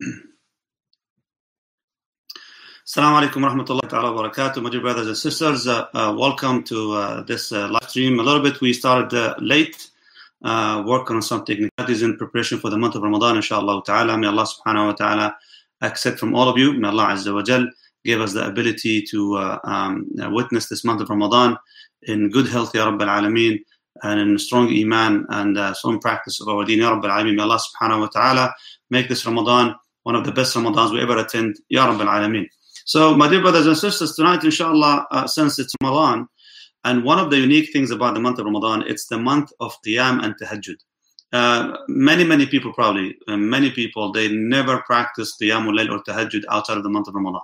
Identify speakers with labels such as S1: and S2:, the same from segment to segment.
S1: Assalamu alaikum wa rahmatullahi wa barakatuh. My dear brothers and sisters, uh, uh, welcome to uh, this uh, live stream. A little bit, we started uh, late, uh, working on some technicalities in preparation for the month of Ramadan, inshallah ta'ala. May Allah subhanahu wa ta'ala accept from all of you. May Allah azza wa jal give us the ability to um, witness this month of Ramadan in good health, ya Rabbil Alameen, and in strong iman and strong practice of our deen, ya Rabbil Alameen. May Allah subhanahu wa ta'ala make this Ramadan one of the best Ramadans we ever attend, ya Rabbil Alameen. So, my dear brothers and sisters, tonight, inshallah, uh, since it's Ramadan, and one of the unique things about the month of Ramadan, it's the month of Qiyam and Tahajjud. Uh, many, many people probably, uh, many people, they never practice Qiyamul Layl or Tahajjud outside of the month of Ramadan.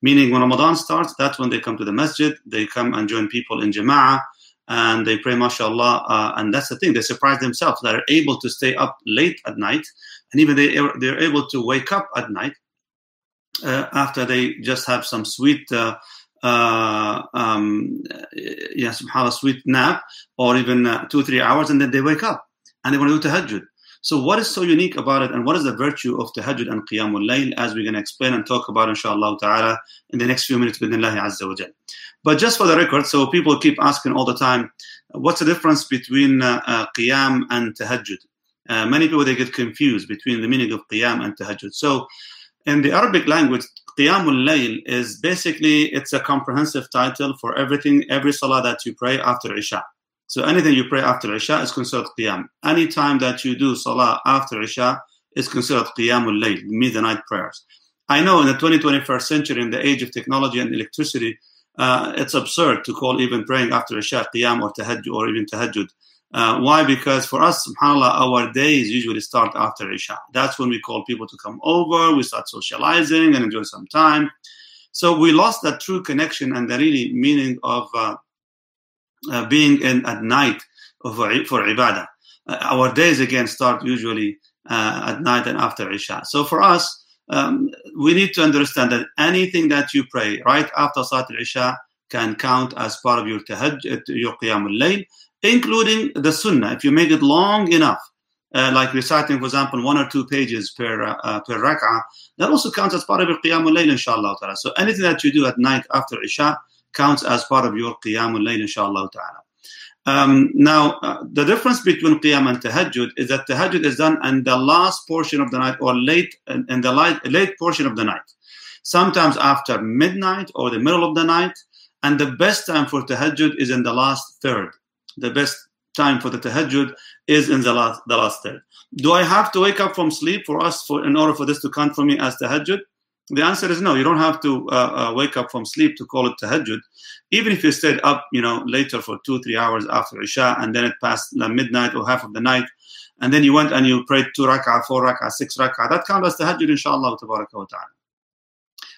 S1: Meaning, when Ramadan starts, that's when they come to the masjid, they come and join people in Jama'ah, and they pray, mashallah. Uh, and that's the thing, they surprise themselves. They're able to stay up late at night, and even they, they're able to wake up at night uh, after they just have some sweet, uh, uh, um, yeah, subhanAllah, sweet nap, or even uh, two, three hours, and then they wake up and they want to do tahajjud. So, what is so unique about it, and what is the virtue of tahajjud and qiyamul layl, as we're going to explain and talk about, inshallah ta'ala, in the next few minutes, with Allah Azza wa Jal. But just for the record, so people keep asking all the time, what's the difference between uh, uh, qiyam and tahajjud? Uh, many people they get confused between the meaning of qiyam and tahajjud. So in the Arabic language, Qiyamul Layl is basically it's a comprehensive title for everything, every salah that you pray after Isha. So anything you pray after Isha is considered Qiyam. Any time that you do salah after Isha is considered Qiyamul Layl, midnight prayers. I know in the 2021st century, in the age of technology and electricity, uh, it's absurd to call even praying after Isha Qiyam or Tahajjud or even Tahajjud. Uh, why? Because for us, subhanAllah, our days usually start after Isha. That's when we call people to come over, we start socializing and enjoy some time. So we lost that true connection and the really meaning of uh, uh, being in at night for, for ibadah. Uh, our days again start usually uh, at night and after Isha. So for us, um, we need to understand that anything that you pray right after Salat al-Isha can count as part of your tahajjud, your qiyamul layl, including the sunnah. If you make it long enough, uh, like reciting, for example, one or two pages per uh, uh per rak'ah, that also counts as part of your qiyamul layl, inshallah. So anything that you do at night after Isha counts as part of your qiyamul layl, inshallah. Um, now, uh, the difference between qiyam and tahajjud is that tahajjud is done in the last portion of the night or late in the light, late portion of the night. Sometimes after midnight or the middle of the night. And the best time for tahajjud is in the last third the best time for the tahajjud is in the last the last third. Do I have to wake up from sleep for us for in order for this to count for me as tahajjud? The answer is no. You don't have to uh, uh, wake up from sleep to call it tahajjud. Even if you stayed up, you know, later for two, three hours after Isha, and then it passed midnight or half of the night, and then you went and you prayed two rak'ah, four rak'ah, six rak'ah, that counts as tahajjud, inshallah, tabaraka wa ta'ala.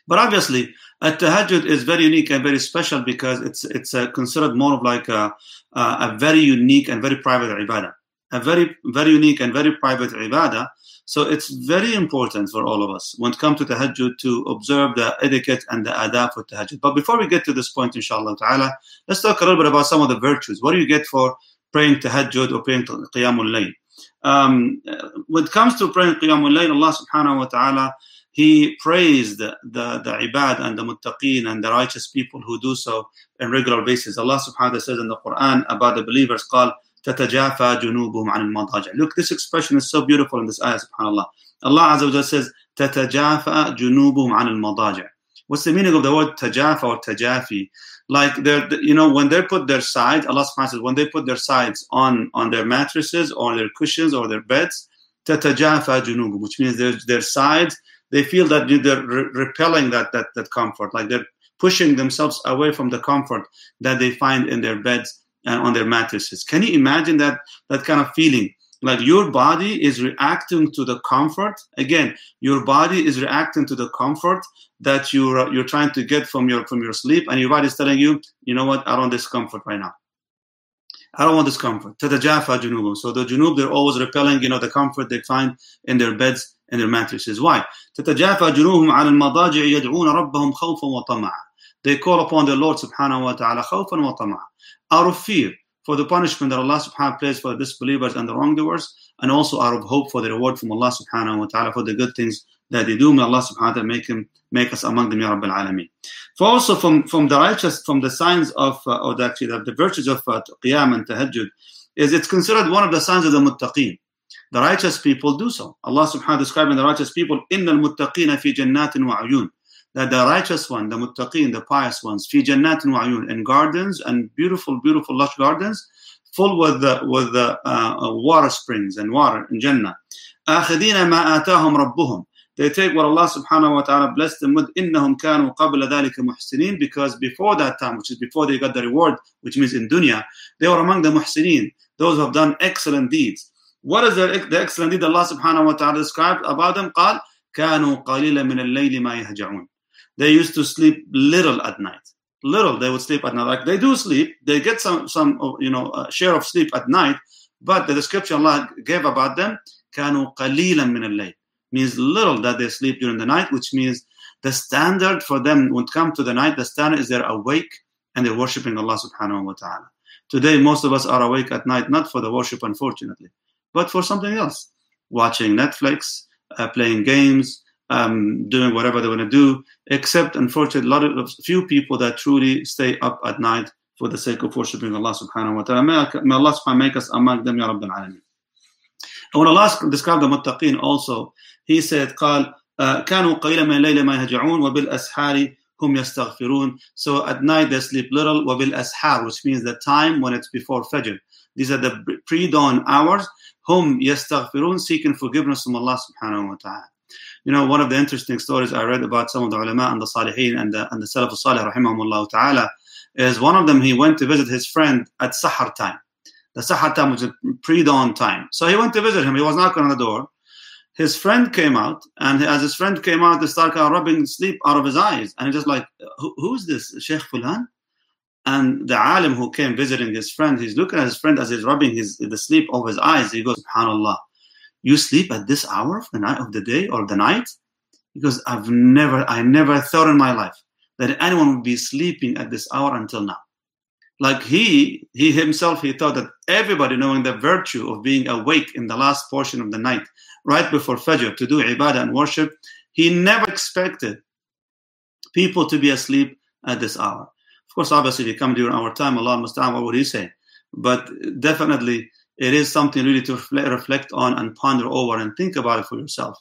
S1: But obviously, a tahajjud is very unique and very special because it's it's uh, considered more of like a, a very unique and very private ibadah, a very very unique and very private ibadah. So it's very important for all of us when it comes to tahajjud to observe the etiquette and the adab for tahajjud. But before we get to this point, inshallah ta'ala, let's talk a little bit about some of the virtues. What do you get for praying tahajjud or praying qiyamul layl? Um, when it comes to praying qiyamul layl, Allah subhanahu wa ta'ala he praised the, the, the ibad and the muttaqeen and the righteous people who do so on regular basis. Allah subhanahu wa ta'ala says in the Quran about the believers, قال تتجافى جنوبهم عن المضاجع. Look, this expression is so beautiful in this ayah, subhanAllah. Allah Azza wa Jalla says, تتجافى جنوبهم عن المضاجع. What's the meaning of the word tajafa or tajafi? Like they're, you know, when they put their sides, Allah subhanahu wa says, when they put their sides on, on their mattresses or their cushions or their beds, تتجافى جنوبهم, which means their, their sides they feel that they're re- repelling that, that, that comfort, like they're pushing themselves away from the comfort that they find in their beds and on their mattresses. Can you imagine that, that kind of feeling? Like your body is reacting to the comfort. Again, your body is reacting to the comfort that you're you're trying to get from your from your sleep, and your body is telling you, you know what, I don't want this comfort right now. I don't want this comfort. Tatajafa junubum. So the junub, they're always repelling, you know, the comfort they find in their beds and their mattresses. Why? تتجافى جنوبهم على المضاجع يدعون ربهم خوفا وطمعا. They call upon their Lord subhanahu wa ta'ala خوفا وطمعا. Out of fear for the punishment that Allah subhanahu wa ta'ala plays for the disbelievers and the wrongdoers, and also out of hope for the reward from Allah subhanahu wa ta'ala for the good things that they do. May Allah subhanahu wa ta'ala make him make us among them, Ya Rabbil Alameen. For also from, from the righteous, from the signs of, uh, or the, actually the, the virtues of uh, Qiyam and Tahajjud, is it's considered one of the signs of the Muttaqeen. The righteous people do so. Allah subhanahu wa ta'ala describing the righteous people, إِنَّ الْمُتَّقِينَ فِي جَنَّاتٍ وَعُيُونٍ That the righteous one, the muttaqeen, the pious ones, فِي جَنَّاتٍ وَعُيُونٍ In gardens and beautiful, beautiful lush gardens, full with the, with the uh, water springs and water in Jannah. آخذين ما آتاهم ربهم they take what Allah subhanahu wa ta'ala blessed them with إنهم كانوا قبل ذلك محسنين because before that time which is before they got the reward which means in dunya they were among the muhsinin those who have done excellent deeds what is the, the excellent deed Allah subhanahu wa ta'ala described about them قال كانوا قليلا من الليل ما يهجعون they used to sleep little at night little they would sleep at night like they do sleep they get some some you know share of sleep at night but the description Allah gave about them كانوا قليلا من الليل means little that they sleep during the night, which means the standard for them when it comes to the night, the standard is they're awake and they're worshiping Allah subhanahu wa ta'ala. Today, most of us are awake at night, not for the worship, unfortunately, but for something else. Watching Netflix, uh, playing games, um, doing whatever they want to do, except, unfortunately, a lot of few people that truly stay up at night for the sake of worshiping Allah subhanahu wa ta'ala. May, may Allah subhanahu wa ta'ala make us among them, Ya Rabbil Alameen. And when Allah described the muttaqeen also, He said, قال كانوا قليلا من الليل ما يهجعون وبالأسحار هم يستغفرون. So at night they sleep little وبالأسحار, which means the time when it's before Fajr. These are the pre-dawn hours. هم يستغفرون, seeking forgiveness from Allah subhanahu wa ta'ala. You know, one of the interesting stories I read about some of the ulama and the salihin and the, and the salaf al-salih rahimahumullah ta'ala is one of them, he went to visit his friend at sahar time. The sahar time was pre-dawn time. So he went to visit him. He was knocking on the door. His friend came out, and as his friend came out, they started rubbing sleep out of his eyes. And he's just like, Who, who's this, Sheikh Fulan? And the alim who came visiting his friend, he's looking at his friend as he's rubbing his the sleep of his eyes. He goes, Subhanallah, you sleep at this hour of the night of the day or the night? Because I've never, I never thought in my life that anyone would be sleeping at this hour until now. Like he he himself he thought that everybody knowing the virtue of being awake in the last portion of the night right before fajr to do ibadah and worship he never expected people to be asleep at this hour. Of course obviously if you come during our time allah musta'an what would he say? But definitely it is something really to reflect on and ponder over and think about it for yourself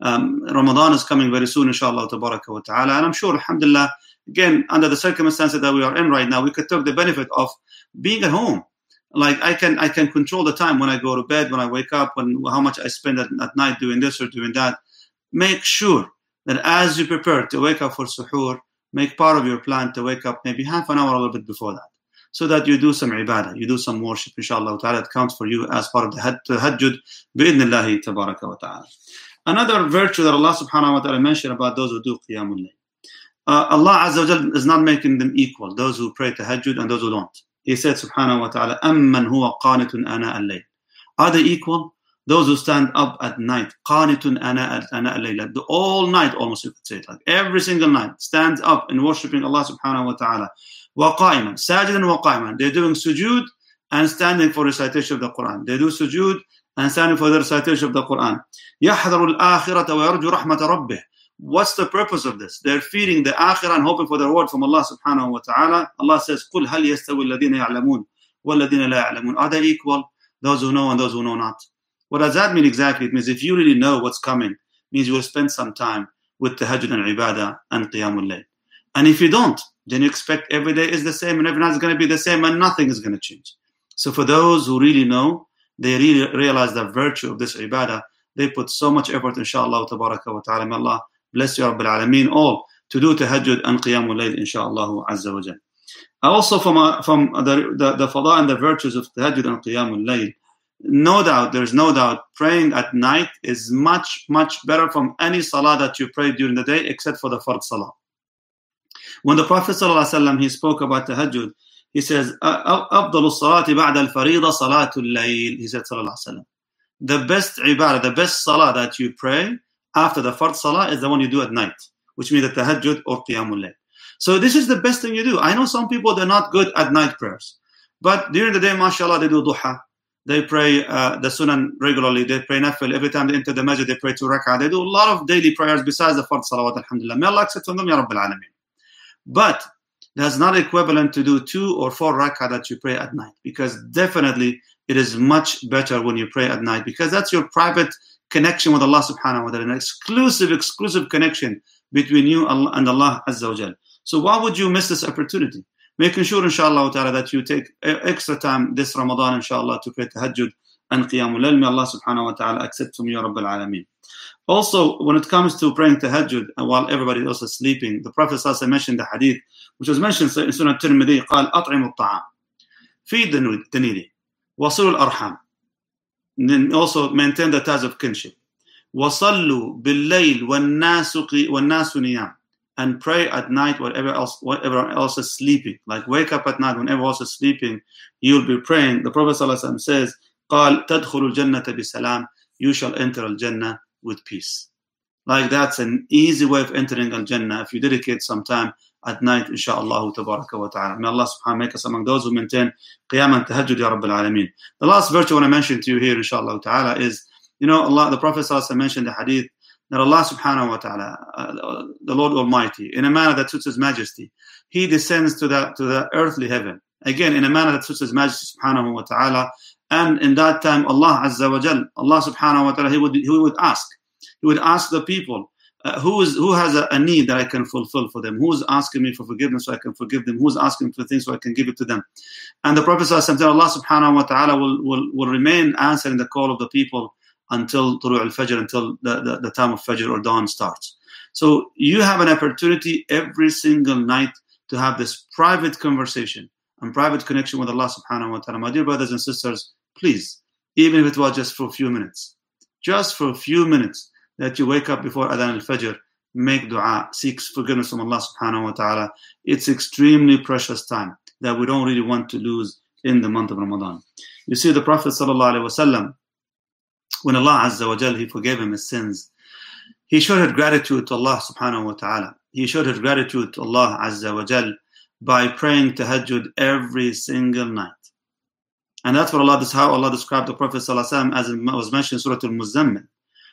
S1: um, ramadan is coming very soon inshallah wa ta'ala and i'm sure alhamdulillah again, under the circumstances that we are in right now, we could take the benefit of being at home. Like I can, I can control the time when I go to bed, when I wake up, when how much I spend at, at night doing this or doing that. Make sure that as you prepare to wake up for suhoor, make part of your plan to wake up maybe half an hour, a little bit before that, so that you do some ibadah, you do some worship, inshallah ta'ala, it counts for you as part of the tahajjud, bi'idnillahi tabaraka wa ta'ala. Another virtue that Allah subhanahu wa ta'ala mentioned about those who do qiyamul layl uh, Allah Azza wa Jal is not making them equal, those who pray tahajjud and those who don't. He said, Subhanahu wa ta'ala, أَمَّنْ هُوَ قَانِتٌ أَنَاءَ اللَّيْلِ Are they equal? Those who stand up at night, قَانِتٌ أَنَاءَ اللَّيْلِ All night, almost you could say it, like every single night, stands up in worshipping Allah subhanahu wa ta'ala. وَقَائِمًا سَاجِدًا وَقَائِمًا They're doing sujood and standing for recitation of the Quran. They do sujood and standing for the recitation of the Quran. يَحْذَرُ الْآخِرَةَ وَيَرْجُو رَحْمَةَ رَبِّهِ What's the purpose of this? They're feeding the akhirah and hoping for the reward from Allah subhanahu wa ta'ala. Allah says, قُلْ هَلْ يَسْتَوِي الَّذِينَ يَعْلَمُونَ وَالَّذِينَ لَا يَعْلَمُونَ Are they equal? Those who know and those who know not. What does that mean exactly? It means if you really know what's coming, means you will spend some time with tahajjud and ibadah and qiyamul layl. And if you don't, then you expect every day is the same and every night is going to be the same and nothing is going to change. So for those who really know, they really realize the virtue of this ibadah. They put so much effort, inshallah, tabaraka wa ta'ala. May Allah bless you Rabbil Alameen all to do tahajjud and qiyamul layl inshallah azza wa jal. Also from, uh, from the, the, the and the virtues of tahajjud and qiyamul layl, no doubt, there's no doubt, praying at night is much, much better from any salah that you pray during the day except for the fard salah. When the Prophet ﷺ, he spoke about tahajjud, he says, أفضل الصلاة بعد الفريضة صلاة الليل. He said, sallallahu alaihi wasallam. The best ibadah, the best salah that you pray after the fard salah is the one you do at night, which means the tahajjud or qiyamul layl. So this is the best thing you do. I know some people they're not good at night prayers, but during the day, mashallah, they do duha, They pray uh, the sunan regularly. They pray nafil. Every time they enter the masjid, they pray two rak'ah. They do a lot of daily prayers besides the fard salawat, alhamdulillah. May Allah accept from them, Ya Rabbil Alameen. But that's not equivalent to do two or four rak'ah that you pray at night because definitely it is much better when you pray at night because that's your private connection with Allah subhanahu wa ta'ala, an exclusive, exclusive connection between you and Allah Azza wa Jal. So why would you miss this opportunity? making sure inshallah ta'ala that you take extra time this Ramadan inshallah to pray tahajjud and qiyamul may Allah subhanahu wa ta'ala accept from you Rabbil Alameen. Also when it comes to praying tahajjud uh, while everybody else is sleeping the Prophet sallallahu mentioned the hadith which was mentioned in Sunan Tirmidhi قال أطعم الطعام feed the needy وصلوا الأرحام and then also maintain the ties of kinship. وصلوا بالليل والناس والناس نيام and pray at night whatever else whatever else is sleeping like wake up at night whenever else is sleeping you'll be praying the prophet ﷺ says قال تدخل الجنة بسلام you shall enter al-jannah with peace like that's an easy way of entering al-jannah if you dedicate some time at night inshallah tabaraka wa ta'ala may Allah subhanahu make us among those who maintain qiyam and tahajjud ya rabbil alameen the last virtue I want to mention to you here inshallah ta'ala is you know Allah the prophet mentioned the hadith that Allah subhanahu wa ta'ala, uh, the Lord Almighty, in a manner that suits His majesty, He descends to the, to the earthly heaven. Again, in a manner that suits His majesty subhanahu wa ta'ala. And in that time, Allah azza wa jal, Allah subhanahu wa ta'ala, He would, he would ask. He would ask the people, uh, who is who has a, a, need that I can fulfill for them? Who's asking me for forgiveness so I can forgive them? Who's asking for things so I can give it to them? And the Prophet said, Allah subhanahu wa ta'ala will, will, will remain answering the call of the people until Turu al-Fajr, until the, the, the time of Fajr or dawn starts. So you have an opportunity every single night to have this private conversation and private connection with Allah subhanahu wa ta'ala. My dear brothers and sisters, please, even if it was just for a few minutes, just for a few minutes that you wake up before Adhan al-Fajr, make dua, seek forgiveness from Allah subhanahu wa ta'ala. It's extremely precious time that we don't really want to lose in the month of Ramadan. You see, the Prophet sallallahu alaihi wasallam, when Allah Azza wa Jal, He forgave him his sins, he showed his gratitude to Allah subhanahu wa ta'ala. He showed his gratitude to Allah Azza wa Jal by praying tahajjud every single night. And that's what Allah, this how Allah described the Prophet ﷺ as it was mentioned in Surah Al-Muzammil.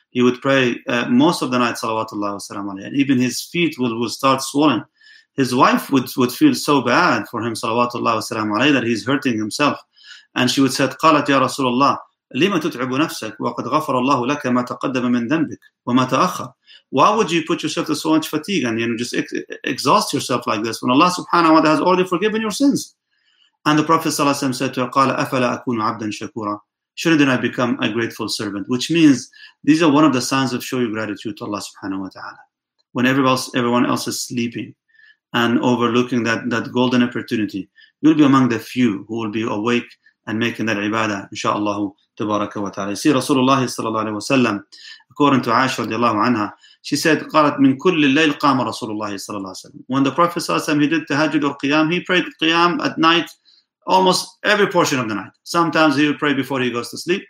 S1: He would pray uh, most of the night, salawatullah wasalam and even his feet will, will start swelling. His wife would, would feel so bad for him, salawatullah wasalam that he's hurting himself. And she would say, قالت يا رسول الله لما تتعب نفسك وقد غفر الله لك ما تقدم من ذنبك وما تأخر why would you put yourself to so much fatigue and you know just ex- exhaust yourself like this when Allah subhanahu wa ta'ala has already forgiven your sins and the Prophet ﷺ said to her قال أفلا أكون عبدا شكورا shouldn't I become a grateful servant which means these are one of the signs of showing gratitude to Allah subhanahu wa ta'ala when everyone else, everyone else is sleeping and overlooking that, that golden opportunity you'll be among the few who will be awake and making that ibadah inshallah تبارك وتعالى. You see Rasulullah sallallahu alayhi wa sallam, according to Aisha radiallahu anha, she said, قالت من كل الليل قام رسول الله صلى الله عليه وسلم. When the Prophet صلى الله عليه وسلم, he did tahajjud or qiyam, he prayed qiyam at night, almost every portion of the night. Sometimes he would pray before he goes to sleep.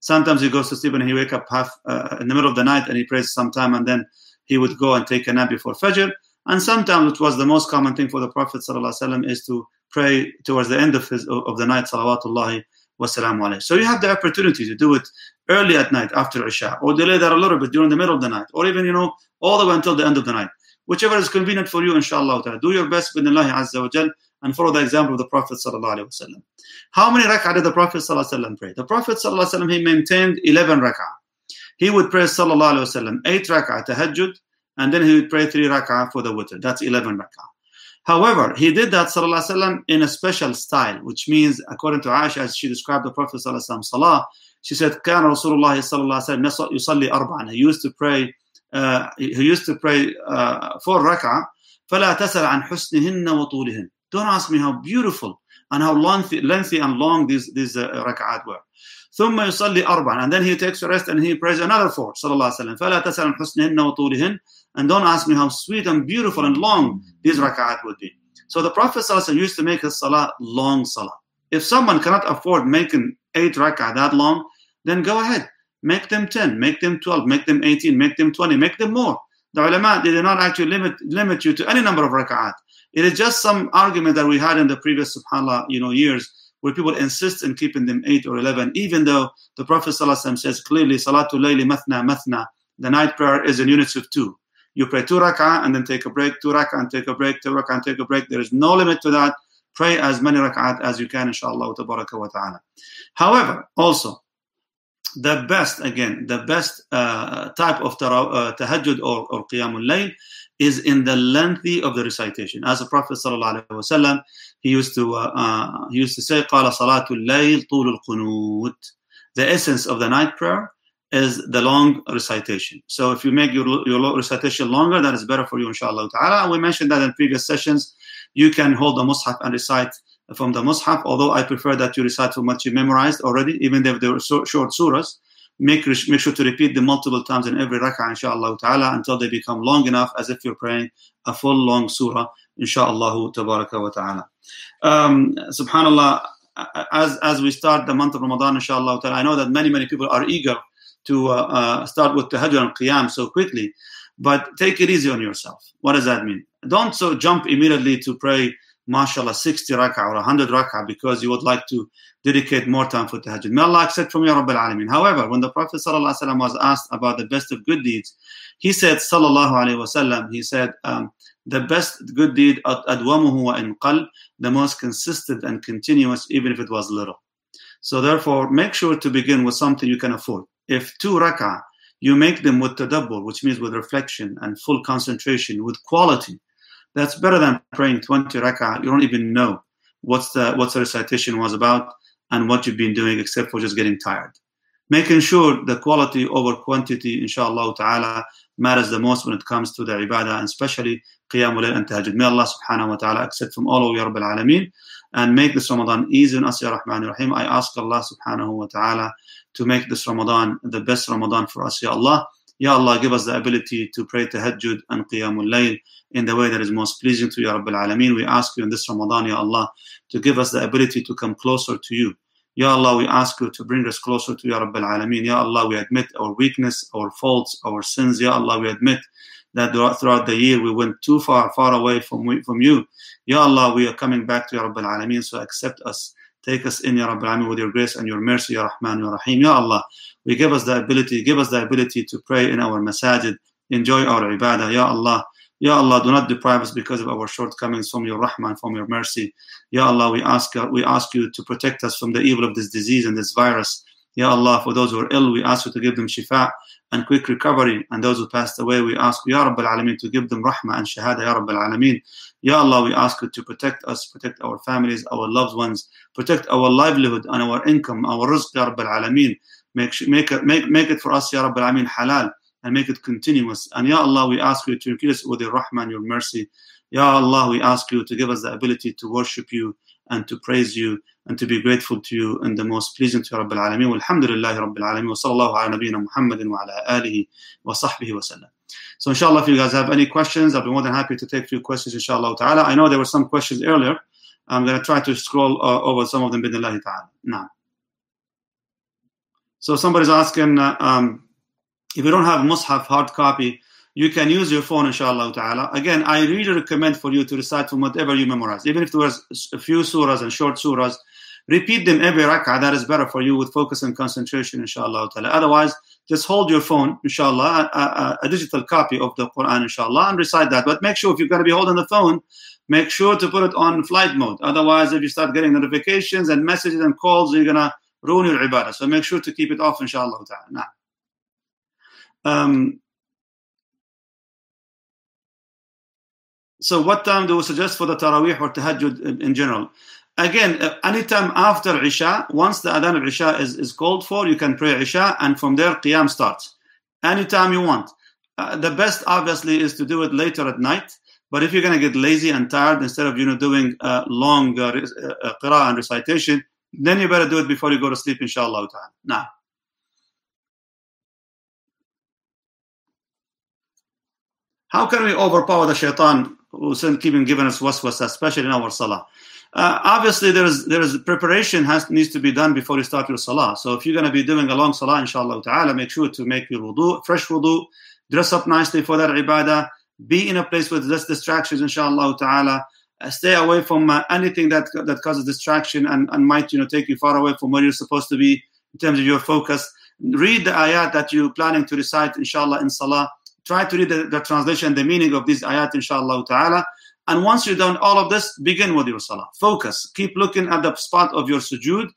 S1: Sometimes he goes to sleep and he wake up half uh, in the middle of the night and he prays sometime and then he would go and take a nap before Fajr. And sometimes, it was the most common thing for the Prophet ﷺ, is to pray towards the end of his of the night, salawatullahi wassalamu. So you have the opportunity to do it early at night after Isha, or delay that a little bit during the middle of the night, or even, you know, all the way until the end of the night. Whichever is convenient for you, inshallah. Do your best with Allah Azza wa Jal and follow the example of the Prophet sallallahu alaihi wasallam. How many rak'ah did the Prophet sallallahu alaihi wasallam pray? The Prophet sallallahu alaihi wasallam he maintained 11 rak'ah. He would pray sallallahu alaihi wasallam 8 rak'ah tahajjud and then he would pray 3 rak'ah for the witr. That's 11 rak'ah. However, he did that وسلم, in a special style, which means, according to Aisha, as she described the Prophet وسلم, salah, she said, كان رسول الله صلى الله عليه وسلم يصلي أربعا. He used to pray, uh, he used to pray uh, four rak'ah. فلا تسأل عن حسنهن وطولهن. Don't ask me how beautiful and how lengthy, lengthy and long these these uh, rak'at were. ثم يصلي أربعا and then he takes a rest and he prays another four صلى الله عليه وسلم فلا تسأل عن حسنهن وطولهن and don't ask me how sweet and beautiful and long these rak'at would be. So the Prophet used to make his salah long salah. If someone cannot afford making eight rak'ah that long, then go ahead. Make them 10, make them 12, make them 18, make them 20, make them more. The ulama, they did not actually limit, limit you to any number of rak'at. It is just some argument that we had in the previous, subhanAllah, you know, years where people insist in keeping them 8 or 11, even though the Prophet says clearly, Salatul Layli Mathna Mathna, the night prayer is in units of two. You pray two rak'ah and then take a break, two rak'ah and take a break, two rak'ah and take a break. There is no limit to that. Pray as many rak'at as you can, inshallah wa ta'ala. However, also, the best, again, the best uh, type of uh, tahajjud or, or qiyamul layl is in the lengthy of the recitation. As the Prophet wasallam, he used to uh, uh, he used to say, "Qala salatul layl tulul qunut." The essence of the night prayer is the long recitation. So if you make your your recitation longer, that is better for you, inshallah ta'ala. We mentioned that in previous sessions. You can hold the mushaf and recite from the mushaf, although I prefer that you recite from what you memorized already, even if they were so short surahs make, make sure to repeat them multiple times in every rak'ah, inshallah ta'ala, until they become long enough as if you're praying a full long surah, inshallah tabaraka wa ta'ala. Um, subhanallah, as, as we start the month of Ramadan, inshallah ta'ala, I know that many, many people are eager to uh, uh, start with tahajjud and qiyam so quickly, but take it easy on yourself. What does that mean? Don't so jump immediately to pray mashallah, 60 rak'ah or 100 rak'ah because you would like to dedicate more time for tahajjud. May Allah accept from you, Rabbil Alameen. However, when the Prophet ﷺ was asked about the best of good deeds, he said, Sallallahu Alaihi Wasallam, he said, um, the best good deed, adwamuhu wa in qalb, the most consistent and continuous, even if it was little. So therefore, make sure to begin with something you can afford. If two rak'ah, you make them with tadabbur, which means with reflection and full concentration, with quality, that's better than praying 20 rak'ah. You don't even know what's the what's the recitation was about and what you've been doing except for just getting tired. Making sure the quality over quantity, inshallah ta'ala, matters the most when it comes to the ibadah, and especially qiyamul and tahajjud. May Allah subhanahu wa ta'ala accept from all of you, Rabbil Alameen, and make this Ramadan easy on us, Ya Rahman Rahim. I ask Allah subhanahu wa ta'ala to make this Ramadan the best Ramadan for us, Ya Allah. Ya Allah, give us the ability to pray tahajjud and qiyamul layl in the way that is most pleasing to you, Rabbil Alameen. We ask you in this Ramadan, Ya Allah, to give us the ability to come closer to you. Ya Allah, we ask you to bring us closer to you, Rabbil Alameen. Ya Allah, we admit our weakness, our faults, our sins. Ya Allah, we admit that throughout the year we went too far, far away from, from you. Ya Allah, we are coming back to you, Rabbil Alameen, so accept us. Take us in, Ya Rabbil with your grace and your mercy, Ya Rahman, Ya Rahim. Ya Allah, we give us the ability, give us the ability to pray in our masajid, enjoy our ibadah. Ya Allah, Ya Allah, do not deprive us because of our shortcomings from your rahman, from your mercy. Ya Allah, we ask, uh, we ask you to protect us from the evil of this disease and this virus. Ya Allah, for those who are ill, we ask you to give them shifa and quick recovery. And those who passed away, we ask Ya Rabbil Alameen, to give them rahmah and shahada, Ya Rabbil Alameen. Ya Allah, we ask you to protect us, protect our families, our loved ones, protect our livelihood and our income, our rizq, Ya Rabbil Alameen. Make, make, make, make it for us, Ya Rabbil Alameen, halal and make it continuous. And Ya Allah, we ask you to increase with your rahman, your mercy. Ya Allah, we ask you to give us the ability to worship you and to praise you and to be grateful to you and the most pleasing to Rabbil Alameen. Walhamdulillahi Rabbil Alameen. Wa sallallahu ala nabiyyina Muhammadin wa ala alihi wa sahbihi wa sallam. So inshallah, if you guys have any questions, I'll be more than happy to take a few questions, inshallah ta'ala. I know there were some questions earlier. I'm going to try to scroll uh, over some of them, bidnillahi ta'ala. Now. So somebody's asking, uh, um, if you don't have Mus'haf hard copy, you can use your phone, inshallah ta'ala. Again, I really recommend for you to recite from whatever you memorize. Even if there was a few surahs and short surahs, repeat them every rak'ah. That is better for you with focus and concentration, inshallah ta'ala. Otherwise, just hold your phone, inshallah, a, a, a, digital copy of the Quran, inshallah, and recite that. But make sure if you're going to be holding the phone, make sure to put it on flight mode. Otherwise, if you start getting notifications and messages and calls, you're going to ruin your ibadah. So make sure to keep it off, inshallah ta'ala. Now. Um, so what time do we suggest for the Taraweeh or Tahajjud in, in general? Again, uh, anytime after Isha, once the Adhan of Isha is, is called for, you can pray Isha and from there Qiyam starts. Anytime you want. Uh, the best obviously is to do it later at night. But if you're going to get lazy and tired, instead of you know doing uh, long uh, uh, qira'ah and recitation, then you better do it before you go to sleep, inshallah. Now, How can we overpower the shaitan who's keeping giving us waswasa, especially in our salah? Uh, obviously, there is there is preparation has needs to be done before you start your salah. So if you're going to be doing a long salah, inshallah ta'ala, make sure to make your wudu, fresh wudu, dress up nicely for that ibadah, be in a place with less distractions, inshallah ta'ala, Uh, stay away from uh, anything that that causes distraction and, and might you know take you far away from where you're supposed to be in terms of your focus. Read the ayat that you're planning to recite, inshallah, in salah. Try to read the, the translation, the meaning of these ayat, inshallah ta'ala. And once you've done all of this, begin with your salah. Focus. Keep looking at the spot of your sujood.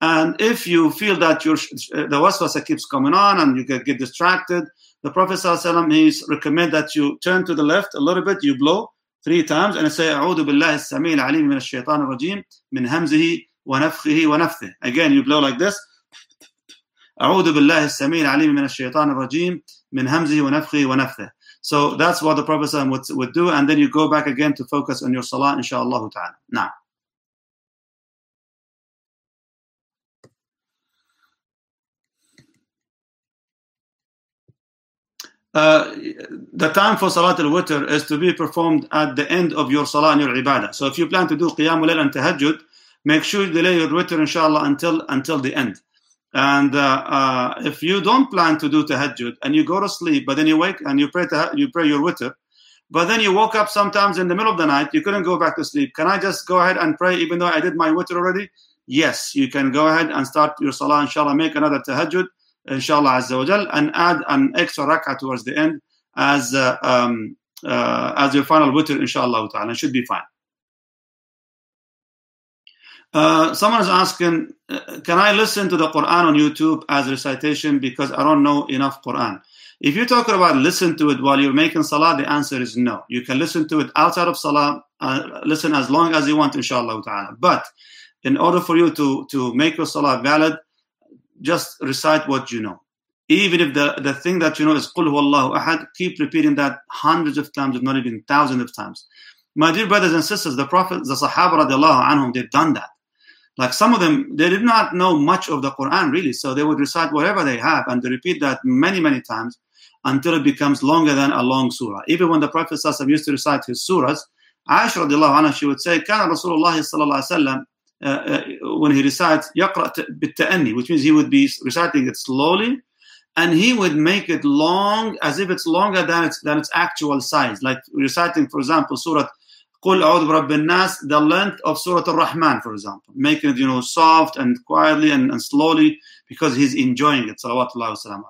S1: And if you feel that your the waswasa keeps coming on and you get, get distracted, the Prophet ﷺ, he recommend that you turn to the left a little bit, you blow three times and say أعوذ بالله السميع العليم من الشيطان الرجيم من همزه ونفخه ونفثه. Again, you blow like this. أعوذ بالله السميع العليم من الشيطان الرجيم min hamzi wa nafkhi wa. So that's what the Prophet would, would do, and then you go back again to focus on your salah, inshaAllah ta'ala. Nah. Uh, the time for Salat al-Witr is to be performed at the end of your Salah and your Ibadah. So if you plan to do Qiyam al and Tahajjud, make sure you delay your Witr inshallah until, until the end. And uh, uh, if you don't plan to do Tahajjud and you go to sleep, but then you wake and you pray, to, you pray your Witr, but then you woke up sometimes in the middle of the night, you couldn't go back to sleep. Can I just go ahead and pray even though I did my Witr already? Yes, you can go ahead and start your Salah, inshallah, make another Tahajjud inshallah azza wa jal, and add an extra rak'ah towards the end as uh, um, uh, as your final witr, inshallah ta'ala. It should be fine. Uh, someone is asking, uh, can I listen to the Quran on YouTube as recitation because I don't know enough Quran? If you're talking about listen to it while you're making salah, the answer is no. You can listen to it outside of salah, uh, listen as long as you want, inshallah ta'ala. But in order for you to, to make your salah valid, just recite what you know. Even if the, the thing that you know is Qul Huwallahu Ahad, keep repeating that hundreds of times, if not even thousands of times. My dear brothers and sisters, the Prophet, the Sahaba radiallahu anhum, they've done that like some of them they did not know much of the quran really. So they would recite whatever they have and they repeat that many many times until it becomes longer than a long surah. Even when the prophet ﷺ used to recite his surahs aisha radiallahu anha she would say kana rasulullah sallallahu alaihi wasallam uh, uh, when he recites yaqra bit which means he would be reciting it slowly and he would make it long as if it's longer than its than its actual size. Like reciting for example surah قل أعوذ برب الناس the length of surah al-Rahman for example making it you know soft and quietly and, and slowly because he's enjoying it salawatullah wasalam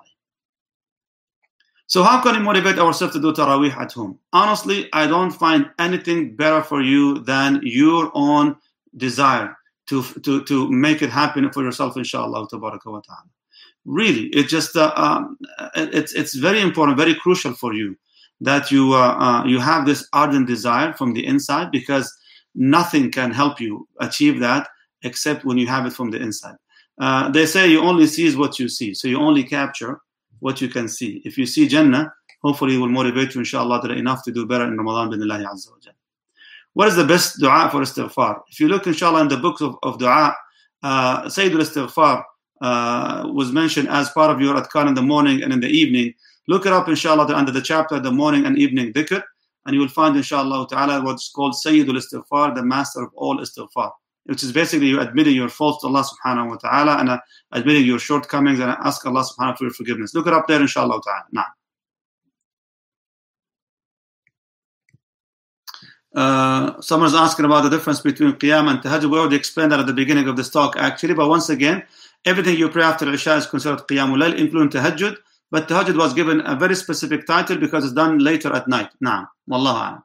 S1: so how can we motivate ourselves to do tarawih at home honestly I don't find anything better for you than your own desire to to to make it happen for yourself, inshallah, ta'ala. Really, it just uh, um, it's it's very important, very crucial for you that you uh, uh, you have this ardent desire from the inside because nothing can help you achieve that except when you have it from the inside. Uh, they say you only see what you see, so you only capture what you can see. If you see Jannah, hopefully it will motivate you, inshallah, enough to do better in Ramadan, bin Allah Azza wa what is the best dua for istighfar? If you look, inshallah, in the books of, of dua, uh, Sayyidul Istighfar uh, was mentioned as part of your adkar in the morning and in the evening. Look it up, inshallah, under the chapter, the morning and evening dhikr, and you will find, inshallah, ta'ala, what's called Sayyidul Istighfar, the master of all istighfar, which is basically you admitting your faults to Allah subhanahu wa ta'ala and uh, admitting your shortcomings and ask Allah subhanahu wa ta'ala for your forgiveness. Look it up there, inshallah ta'ala. Now. Uh, someone's asking about the difference between Qiyam and Tahajjud. We already explained that at the beginning of this talk, actually. But once again, everything you pray after Isha is considered Qiyamul Layl, including Tahajjud. But Tahajjud was given a very specific title because it's done later at night. Now, Wallahu a'lam.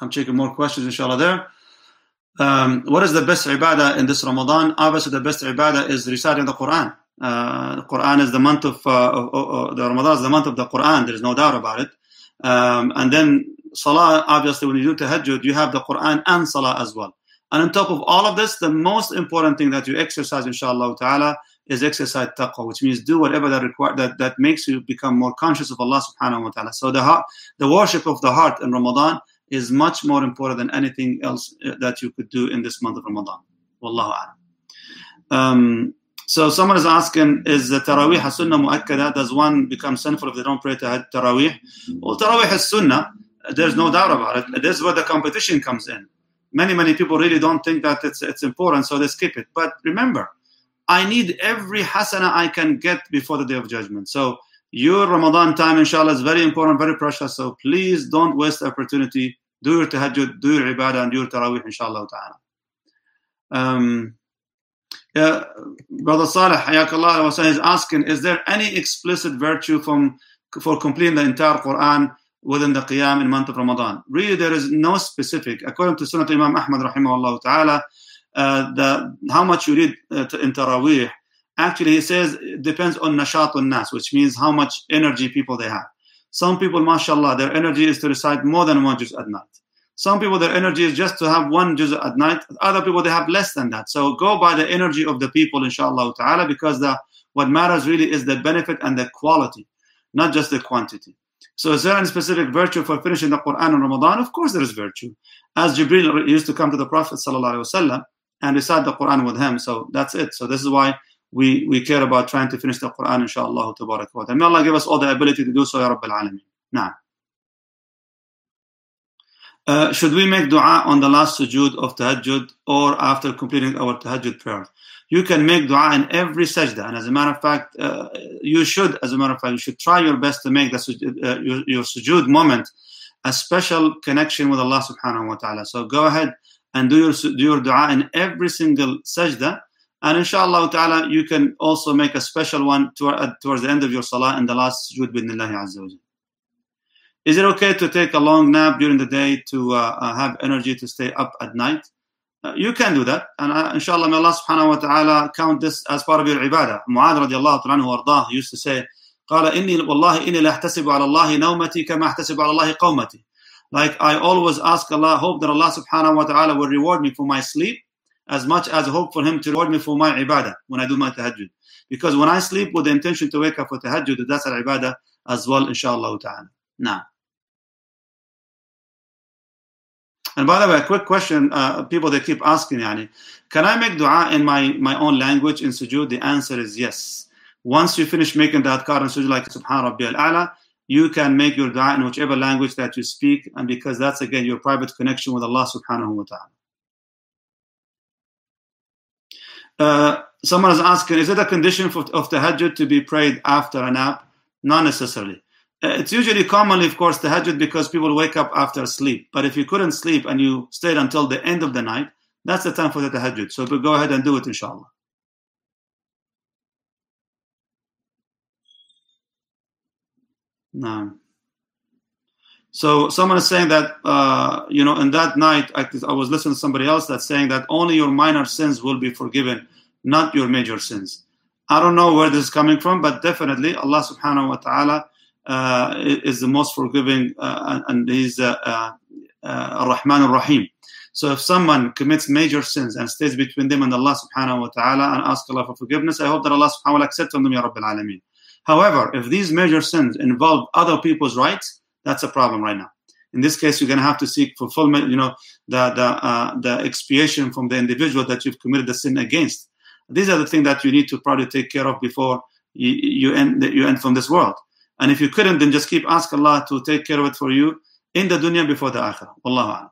S1: I'm checking more questions, inshallah, there. Um, what is the best ibadah in this Ramadan? Obviously, the best ibadah is reciting the Quran. Uh, the Quran is the month of, uh, of, of, the Ramadan is the month of the Quran. There is no doubt about it. Um, and then Salah, obviously, when you do Tahajjud, you have the Quran and Salah as well. And on top of all of this, the most important thing that you exercise, inshallah ta'ala, is exercise taqwa, which means do whatever that require that, that makes you become more conscious of Allah subhanahu wa ta'ala. So the heart, the worship of the heart in Ramadan is much more important than anything else uh, that you could do in this month of Ramadan. Wallahu a'lam. Um, so someone is asking, is the Taraweeh a Sunnah mu'akkada? Does one become sinful if they don't pray Taraweeh? Well, Taraweeh is Sunnah. There's no doubt about it. This is where the competition comes in. Many, many people really don't think that it's, it's important, so they skip it. But remember, I need every hasana I can get before the day of judgment. So your Ramadan time, inshallah, is very important, very precious. So please don't waste the opportunity. Do your tahajjud, do your ibadah, and do your tarawih, inshallah ta'ala. Um, yeah, Brother Saleh, Hayakallah, was is asking, is there any explicit virtue from for completing the entire Quran within the Qiyam in month of Ramadan? Really, there is no specific. According to Sunnah Imam Ahmad, rahimahullah ta'ala, uh, the, how much you read uh, in Taraweeh, actually he says it depends on nashat nas, which means how much energy people they have. Some people, mashallah, their energy is to recite more than one juz at night. Some people, their energy is just to have one juz at night. Other people, they have less than that. So go by the energy of the people, inshallah ta'ala, because the what matters really is the benefit and the quality, not just the quantity. So is there any specific virtue for finishing the Quran in Ramadan? Of course there is virtue. As Jibril used to come to the Prophet sallallahu and recite the Quran with him. So that's it. So this is why we, we care about trying to finish the Quran, inshallah. May Allah give us all the ability to do so, Ya Rabbil Alameen. Now. Uh, should we make dua on the last sujood of tahajjud or after completing our tahajjud prayer? You can make dua in every sajda, and as a matter of fact, uh, you should, as a matter of fact, you should try your best to make the uh, your, your sujood moment a special connection with Allah subhanahu wa ta'ala. So go ahead and do your, do your dua in every single sajda, and inshallah ta'ala, you can also make a special one toward, towards the end of your salah in the last sujood with Allah azza wa is it okay to take a long nap during the day to uh, uh, have energy to stay up at night? Uh, you can do that. And uh, inshallah, may Allah subhanahu wa ta'ala count this as part of your ibadah. Mu'adh radiallahu ta'ala anhu used to say, قال إني والله إني لا أحتسب على الله نومتي كما أحتسب على الله قومتي. Like I always ask Allah, hope that Allah subhanahu wa ta'ala will reward me for my sleep as much as I hope for Him to reward me for my ibadah when I do my tahajjud. Because when I sleep with the intention to wake up for tahajjud, that's al ibadah as well, inshallah ta'ala. Now. And by the way, a quick question, uh, people they keep asking, yani, can I make dua in my, my own language in sujood? The answer is yes. Once you finish making that adhkar in sujood, like Subhan Rabbi al-A'la, you can make your dua in whichever language that you speak, and because that's again your private connection with Allah subhanahu wa ta'ala. Uh, someone is asking, is it a condition for, of tahajjud to be prayed after a nap? Not necessarily. It's usually commonly, of course, tahajjud because people wake up after sleep. But if you couldn't sleep and you stayed until the end of the night, that's the time for the tahajjud. So go ahead and do it, inshallah. No. So someone is saying that uh, you know in that night I, I, was listening to somebody else that's saying that only your minor sins will be forgiven, not your major sins. I don't know where this is coming from, but definitely Allah Subhanahu wa Taala is the most forgiving uh, and he's uh, Ar-Rahman Ar-Rahim. So if someone commits major sins and stays between them and Allah subhanahu wa ta'ala and ask Allah for forgiveness, I hope that Allah subhanahu wa ta'ala accepts them, Ya Rabbil Alameen. However, if these major sins involve other people's rights, that's a problem right now. In this case, you're going to have to seek fulfillment, you know, the the uh, the expiation from the individual that you've committed the sin against. These are the things that you need to probably take care of before you, you end you end from this world. And if you couldn't, then just keep ask Allah to take care of it for you in the dunya before the akhirah. Wallahu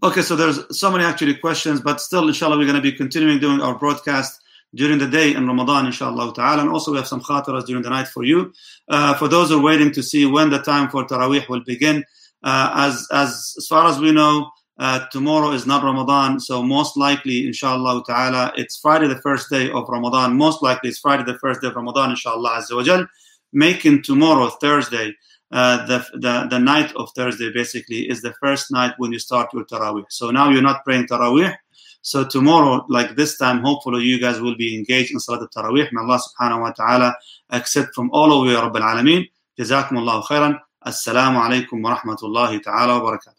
S1: Okay, so there's so many actually questions, but still, inshallah, we're going to be continuing doing our broadcast during the day in Ramadan, inshallah ta'ala. And also, we have some khatiras during the night for you. Uh, for those who are waiting to see when the time for Taraweeh will begin, uh, as, as, as far as we know, uh, tomorrow is not Ramadan, so most likely, inshallah ta'ala, it's Friday the first day of Ramadan. Most likely it's Friday the first day of Ramadan, inshallah azza wa Making tomorrow, Thursday, uh, the, the, the night of Thursday basically is the first night when you start your Taraweeh. So now you're not praying Taraweeh. So tomorrow, like this time, hopefully you guys will be engaged in Salat al-Taraweeh. May Allah subhanahu wa ta'ala accept from all of you, Rabbil Alameen. جزاكم الله خيرا السلام عليكم ورحمة الله تعالى وبركاته